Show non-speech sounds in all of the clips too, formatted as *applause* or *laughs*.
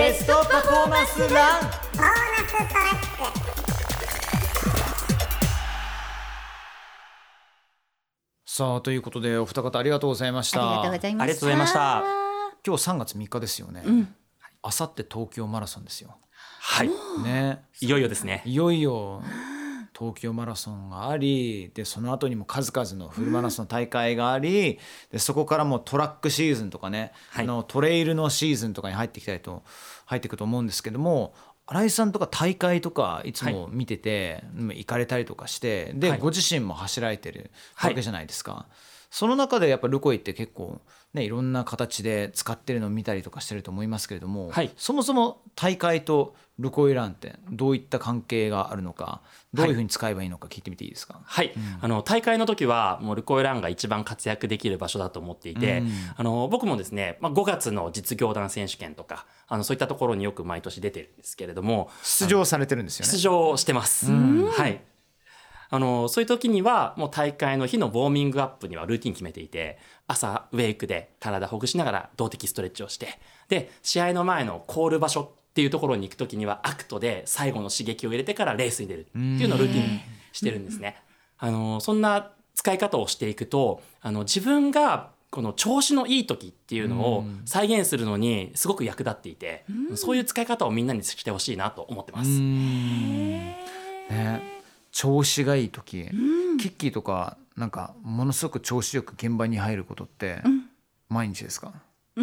ベストパフォーマンスラン。ボーナストラックさあということでお二方ありがとうございました。ありがとうございました。今日3月3日ですよね、あさって東京マラソンですよ。はい。ね。いよいよですね。いよいよ東京マラソンがありでその後にも数々のフルマラソン大会があり、でそこからもうトラックシーズンとかね、はい。あのトレイルのシーズンとかに入ってきたりと入っていくと思うんですけども新井さんとか大会とかいつも見てて、うん行かれたりとかしてで、はい。ご自身も走られてるはいわけじゃないですか。その中でやっぱルコイって結構ねいろんな形で使ってるのを見たりとかしてると思いますけれども、はい。そもそも大会とルコイランってどういった関係があるのかどういうふうに使えばいいのか聞いてみていいですか、はい、あの大会の時はもう RUCOE RUN が一番活躍できる場所だと思っていて、うん。あの僕もですね、まあ、5月の実業団選手権とかあのそういったところによく毎年出てるんですけれども出場されてるんですよね。出場してます。はいあのそういう時にはもう大会の日のウォーミングアップにはルーティン決めていて朝ウェイクで体ほぐしながら動的ストレッチをしてで試合の前のコール場所っていうところに行く時にはアクトで最後の刺激を入れてからレースに出るっていうのをルーティンにしてるんですね。あのそんな使い方をしていくとあの自分がこの調子のいい時っていうのを再現するのにすごく役立っていて、そういう使い方をみんなにしてほしいなと思ってます。ね、調子がいい時、キッキーとかなんかものすごく調子よく現場に入ることって毎日ですか、*laughs* どう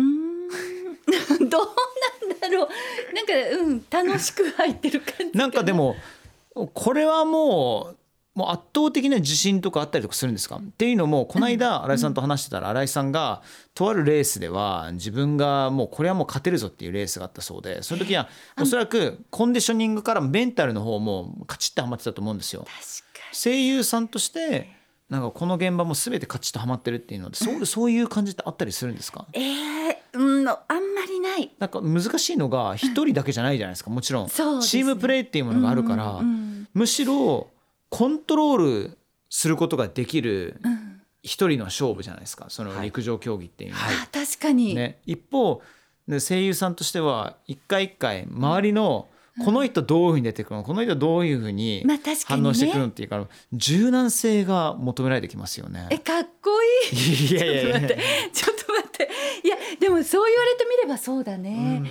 なんだろう。なんかうん楽しく入ってる感じなんかでもこれはもうもう圧倒的な自信とかあったりとかするんですか？っていうのもこの間新井さんと話してたら新井さんがとあるレースでは自分がもうこれはもう勝てるぞっていうレースがあったそうでその時はおそらくコンディショニングからメンタルの方もカチッとはまってたと思うんですよ。声優さんとしてなんかこの現場も全てカチッとはまってるっていうのでそうそういう感じってあったりするんですか？にえー、うんあんまりない。なんか難しいのが一人だけじゃないじゃないですかもちろん、チームプレーっていうものがあるから、むしろコントロールすることができる一人の勝負じゃないですか。その陸上競技っていうのは。あ確かに、ね、一方で声優さんとしては一回一回周りのこの人どういうふうに出てくるの？この人どういうふうに反応してくるのっていうから柔軟性が求められてきますよね。えかっこいい。*laughs* いやいやいや。ちょっと待ってちょっと待って。いやでもそう言われてみればそうだね。うん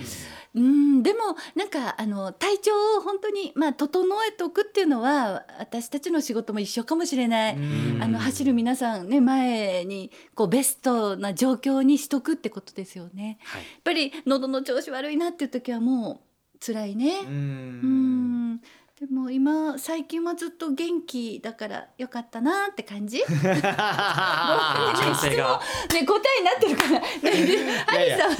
でもなんかあの体調を本当にまあ整えておくっていうのは私たちの仕事も一緒かもしれない。あの走る皆さんね前にこうベストな状況にしとくってことですよね。はい。やっぱり喉の調子悪いなっていう時はもう辛いね。うんでも今最近はずっと元気だからよかったなって感じ？*laughs* 調整が。ね答えになってるから。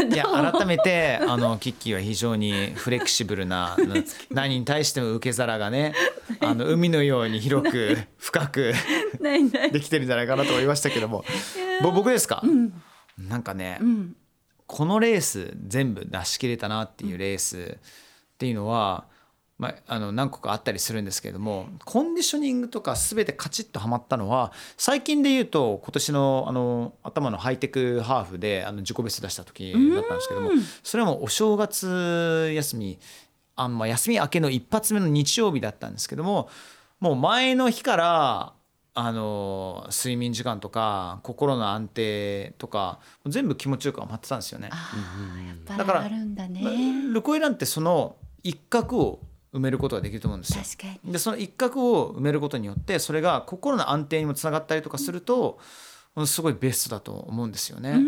いや改めてあのキッキーは非常にフレキシブルなな何に対しても受け皿がねあの海のように広く *laughs* 深く。できてるんじゃないかなと思いましたけども。ぼ僕ですか、なんかね、うん。このレース全部出し切れたなっていうレースっていうのは、まあ、あの何個かあったりするんですけれどもコンディショニングとか全てカチッとはまったのは最近で言うと今年のあの頭のハイテクハーフであの自己ベスト出した時だったんですけどもそれはもうお正月休みあまあ休み明けの一発目の日曜日だったんですけどももう前の日からあの睡眠時間とか心の安定とか全部気持ちよくはまってたんですよね。だから。ルコイランってその一角を埋めることができると思うんですよ。でその一角を埋めることによってそれが心の安定にもつながったりとかするとすごいベストだと思うんですよね。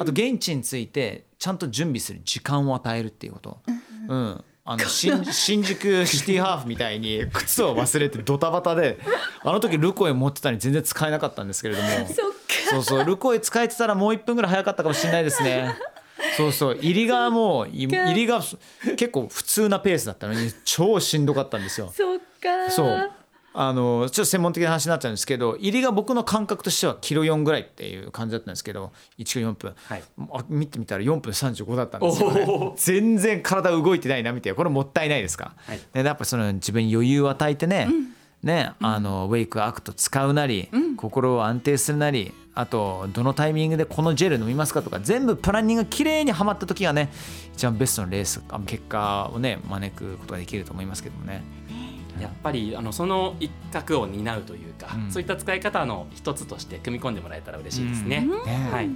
あと現地についてちゃんと準備する時間を与えるっていうこと。うんあの新新宿シティハーフみたいに靴を忘れてドタバタであの時ルコイ持ってたのに全然使えなかったんですけれども *laughs* そうそうルコイ使えてたらもう1分ぐらい早かったかもしれないですね。そうそう。*laughs* 入りがもうい入りが結構普通なペースだったのに *laughs* 超しんどかったんですよ。そっか。そう。あのちょっと専門的な話になっちゃうんですけど入りが僕の感覚としてはキロ4ぐらいっていう感じだったんですけど1キロ4分、はい。あ見てみたら4分35だったんですよ、おねー、全然体動いてないなみたいな。これもったいないですか、はい。でやっぱその自分に余裕を与えてね、ねあのウェイクアクト使うなり、心を安定するなりあとどのタイミングでこのジェル飲みますかとか全部プランニングが綺麗にはまった時がね一番ベストのレースあ結果をね招くことができると思いますけどもね。やっぱりあのその一角を担うというか、うんそういった使い方の一つとして組み込んでもらえたら嬉しいですね。ねはい